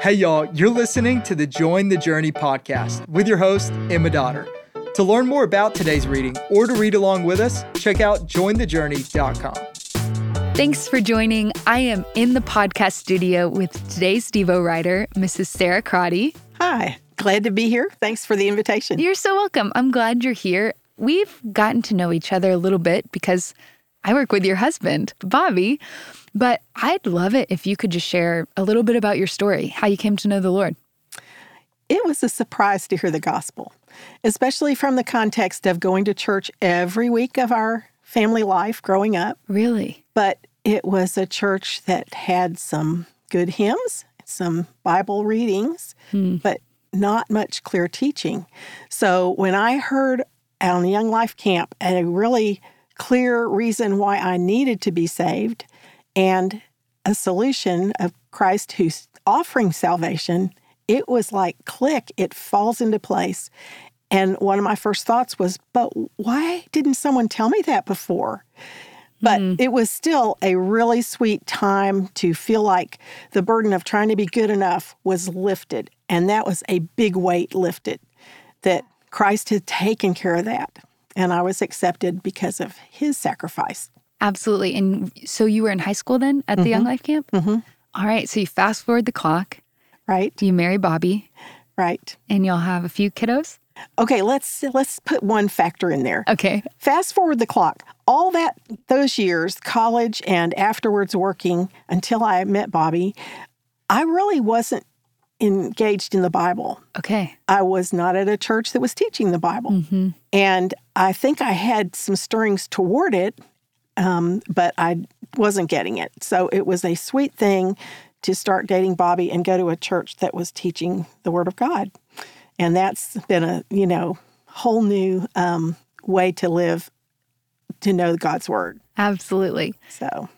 Hey, y'all, you're listening to the Join the Journey podcast with your host, Emma Dotter. To learn more about today's reading or to read along with us, check out jointhejourney.com. Thanks for joining. I am in the podcast studio with today's Devo writer, Mrs. Sarah Crotty. Hi, glad to be here. Thanks for the invitation. You're so welcome. I'm glad you're here. We've gotten to know each other a little bit because I work with your husband, Bobby. But I'd love it if you could just share a little bit about your story, how you came to know the Lord. It was a surprise to hear the gospel, especially from the context of going to church every week of our family life growing up. Really? But it was a church that had some good hymns, some Bible readings, hmm. but not much clear teaching. So when I heard on the Young Life Camp a really clear reason why I needed to be saved, and a solution of Christ who's offering salvation, it was like click, it falls into place. And one of my first thoughts was, but why didn't someone tell me that before? But mm. it was still a really sweet time to feel like the burden of trying to be good enough was lifted. And that was a big weight lifted, that Christ had taken care of that. And I was accepted because of his sacrifice. Absolutely. And so you were in high school then at the mm-hmm. Young Life Camp? Mm-hmm. All right. So you fast forward the clock. Right. You marry Bobby. Right. And you'll have a few kiddos? Okay, let's let's put one factor in there. Okay. Fast forward the clock. All that those years, college and afterwards working until I met Bobby, I really wasn't engaged in the Bible. Okay. I was not at a church that was teaching the Bible. Mm-hmm. And I think I had some stirrings toward it um, but I wasn't getting it. So it was a sweet thing to start dating Bobby and go to a church that was teaching the Word of God. And that's been a, you know, whole new um, way to live, to know God's Word. Absolutely. So.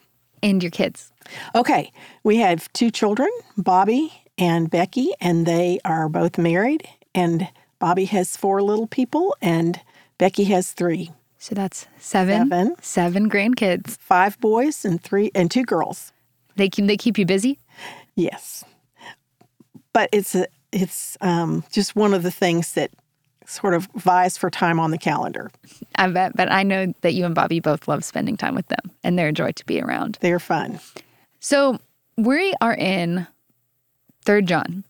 And your kids. Okay. We have two children, Bobby and Becky, and they are both married. And Bobby has four little people, and Becky has three. So that's seven, seven, seven grandkids. Five boys and three and two girls. They keep they keep you busy. Yes, but it's a, it's um, just one of the things that sort of vies for time on the calendar. I bet, but I know that you and Bobby both love spending time with them, and they're a joy to be around. They're fun. So we are in Third John,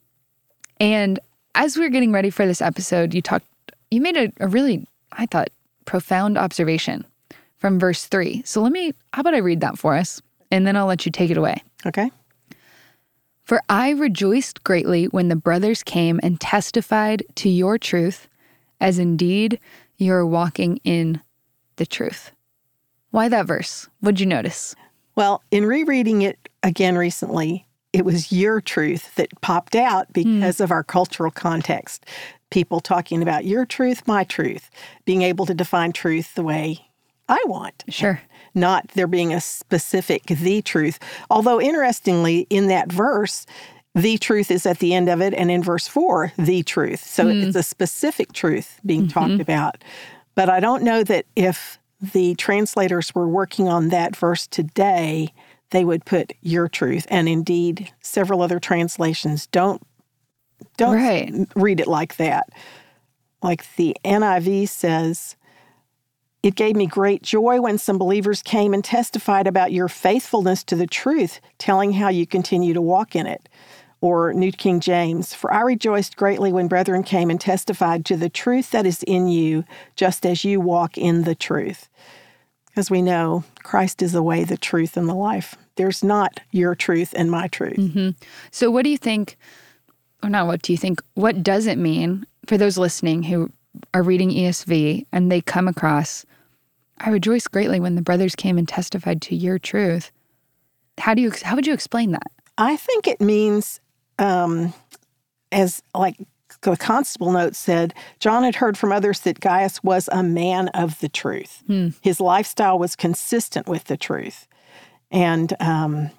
and as we are getting ready for this episode, you talked, you made a, a really, I thought, profound observation from verse 3. So let me, how about I read that for us? And then I'll let you take it away. Okay. For I rejoiced greatly when the brothers came and testified to your truth, as indeed you're walking in the truth. Why that verse? What'd you notice? Well, in rereading it again recently, it was your truth that popped out hmm. because mm. of our cultural context people talking about your truth, my truth, being able to define truth the way I want. Sure. Not there being a specific the truth. Although, interestingly, in that verse, the truth is at the end of it, and in verse four, the truth. So mm. it's a specific truth being mm-hmm. talked about. But I don't know that if the translators were working on that verse today, they would put your truth. And indeed, several other translations don't don't right. read it like that. Like the NIV says, it gave me great joy when some believers came and testified about your faithfulness to the truth, telling how you continue to walk in it. Or New King James, for I rejoiced greatly when brethren came and testified to the truth that is in you, just as you walk in the truth. As we know, Christ is the way, the truth, and the life. There's not your truth and my truth. Mm-hmm. So, what do you think? or not what do you think, what does it mean for those listening who are reading ESV and they come across, I rejoice greatly when the brothers came and testified to your truth. How do you, how would you explain that? I think it means, um, as like the constable note said, John had heard from others that Gaius was a man of the truth. Hmm. His lifestyle was consistent with the truth. And um,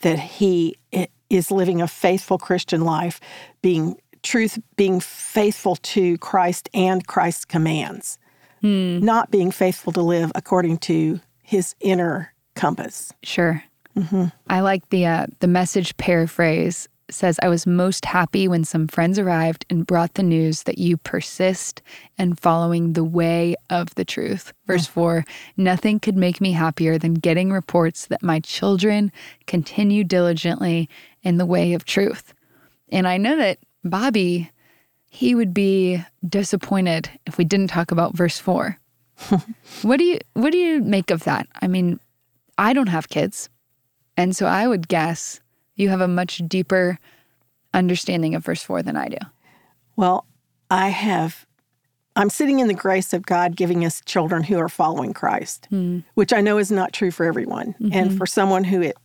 that he is living a faithful Christian life, being truth, being faithful to Christ and Christ's commands, hmm. not being faithful to live according to his inner compass. Sure. Mm-hmm. I like the uh, the message paraphrase says, I was most happy when some friends arrived and brought the news that you persist in following the way of the truth. Verse 4 Nothing could make me happier than getting reports that my children continue diligently in the way of truth. And I know that Bobby, he would be disappointed if we didn't talk about verse 4. what do you what do you make of that? I mean, I don't have kids. And so I would guess you have a much deeper understanding of verse 4 than I do. Well, I have, I'm sitting in the grace of God giving us children who are following Christ, mm. which I know is not true for everyone. Mm-hmm. And for someone who it,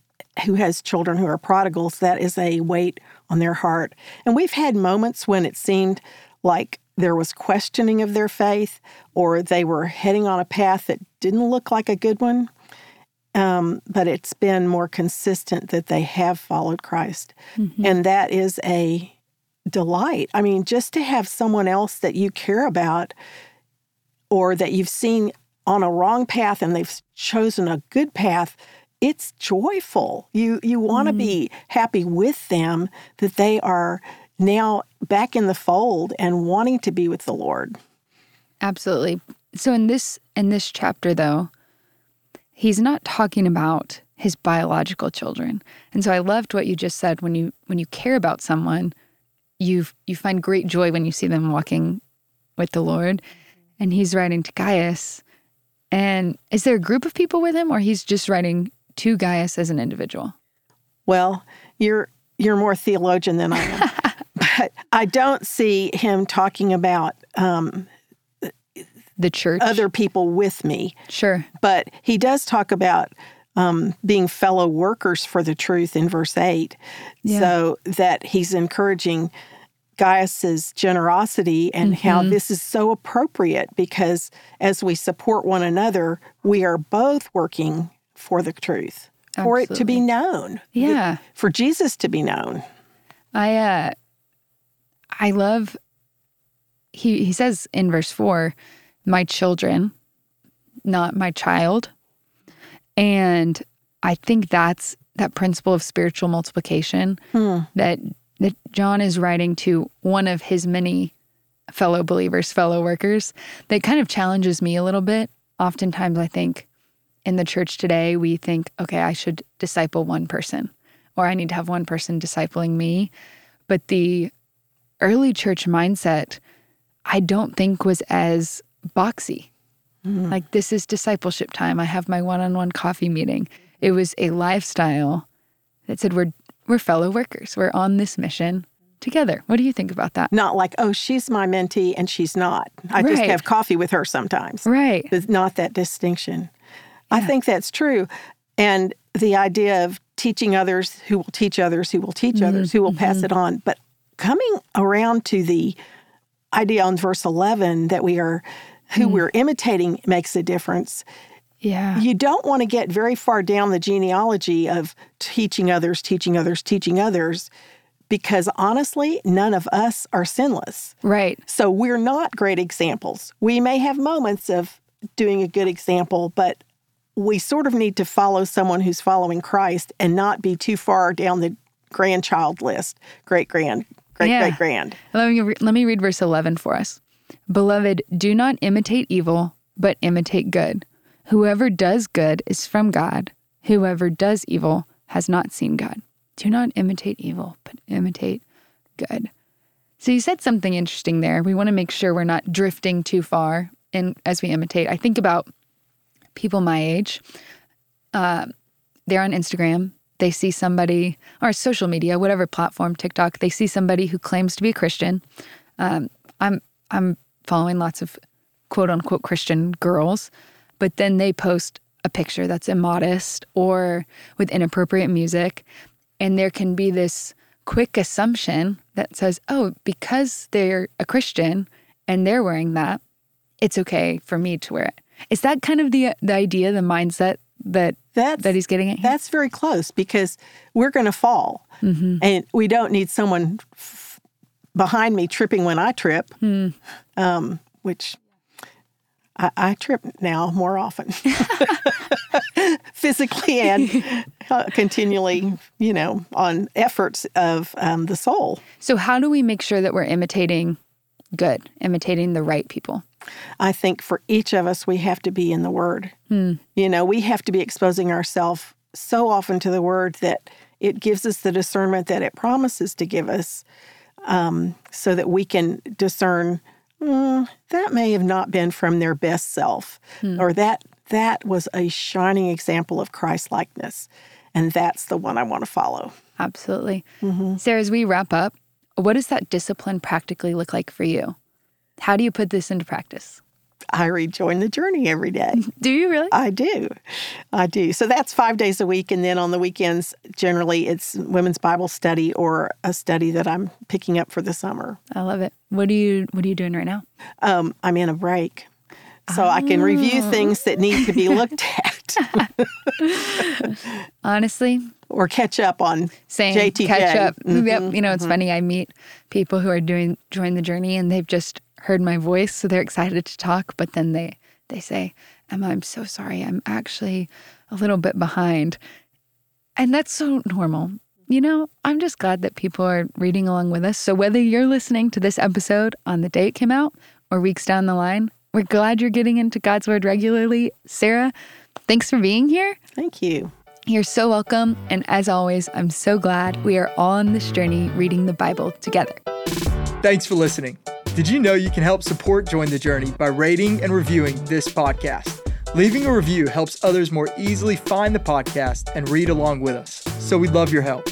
who has children who are prodigals, that is a weight on their heart. And we've had moments when it seemed like there was questioning of their faith or they were heading on a path that didn't look like a good one. Um, but it's been more consistent that they have followed Christ. Mm-hmm. And that is a delight. I mean, just to have someone else that you care about or that you've seen on a wrong path and they've chosen a good path, it's joyful. You you want to mm. be happy with them that they are now back in the fold and wanting to be with the Lord. Absolutely. So in this in this chapter though, he's not talking about his biological children. And so I loved what you just said when you when you care about someone, you you find great joy when you see them walking with the Lord. And he's writing to Gaius. And is there a group of people with him or he's just writing to Gaius as an individual? Well, you're you're more theologian than I am. but I don't see him talking about um, the church, other people with me. Sure. But he does talk about um, being fellow workers for the truth in verse 8. Yeah. So that he's encouraging Gaius's generosity and mm-hmm. how this is so appropriate because as we support one another, we are both working for the truth, Absolutely. for it to be known. Yeah. For Jesus to be known. I uh I love he he says in verse 4 my children, not my child. And I think that's that principle of spiritual multiplication hmm. that that John is writing to one of his many fellow believers, fellow workers, that kind of challenges me a little bit. Oftentimes I think in the church today we think, okay, I should disciple one person or I need to have one person discipling me. But the early church mindset I don't think was as boxy. Mm-hmm. Like, this is discipleship time. I have my one on one coffee meeting. It was a lifestyle that said, we're, we're fellow workers. We're on this mission together. What do you think about that? Not like, oh, she's my mentee and she's not. I right. just have coffee with her sometimes. Right. There's not that distinction. Yeah. I think that's true. And the idea of teaching others who will teach others who will teach mm-hmm. others who will pass mm-hmm. it on. But coming around to the idea on verse 11 that we are who mm. we're imitating makes a difference. Yeah. You don't want to get very far down the genealogy of teaching others, teaching others, teaching others, because honestly, none of us are sinless. Right. So we're not great examples. We may have moments of doing a good example, but we sort of need to follow someone who's following Christ and not be too far down the grandchild list, great grand, great yeah. great grand. Let me, re- let me read verse 11 for us. Beloved, do not imitate evil, but imitate good. Whoever does good is from God. Whoever does evil has not seen God. Do not imitate evil, but imitate good. So you said something interesting there. We want to make sure we're not drifting too far in as we imitate. I think about people my age. Uh, they're on Instagram. They see somebody, or social media, whatever platform, TikTok. They see somebody who claims to be a Christian. Um, I'm I'm following lots of quote unquote Christian girls, but then they post a picture that's immodest or with inappropriate music. And there can be this quick assumption that says, oh, because they're a Christian and they're wearing that, it's okay for me to wear it. Is that kind of the the idea, the mindset that that's, that he's getting at? Here? That's very close because we're going to fall, mm-hmm. and we don't need someone behind me tripping when I trip, hmm. um, which I, I, trip now more often. physically and uh, continually, you know, on efforts of um, the soul. So, how do we make sure that we're imitating good, imitating the right people? I think for each of us, we have to be in the Word. Hmm. You know, we have to be exposing ourselves so often to the Word that it gives us the discernment that it promises to give us um, so that we can discern mm, that may have not been from their best self or that that was a shining example of Christ likeness and that's the one I want to follow. Absolutely. Sarah, as we wrap up, what does that discipline practically look like for you? How do you put this into practice? I rejoin the journey every day. Do you really? I do. I do. So that's five days a week. And then on the weekends, generally it's women's Bible study or a study that I'm picking up for the summer. I love it. What are you What are you doing right now? Um, I'm in a break. So I can review things that need to be looked at Honestly, or catch up on same JTJ. catch up. Mhm, Yep. You know, it's funny. I meet people who are doing join the journey, and they've just heard my voice, so they're excited to talk. But then they they say, "Emma, I'm so sorry. I'm actually a little bit behind," and that's so normal. You know, I'm just glad that people are reading along with us. So whether you're listening to this episode on the day it came out or weeks down the line, we're glad you're getting into God's Word regularly. Sarah, thanks for being here. Thank you. You're so welcome. And as always, I'm so glad we are all on this journey reading the Bible together. Thanks for listening. Did you know you can help support Join the Journey by rating and reviewing this podcast? Leaving a review helps others more easily find the podcast and read along with us. So we'd love your help.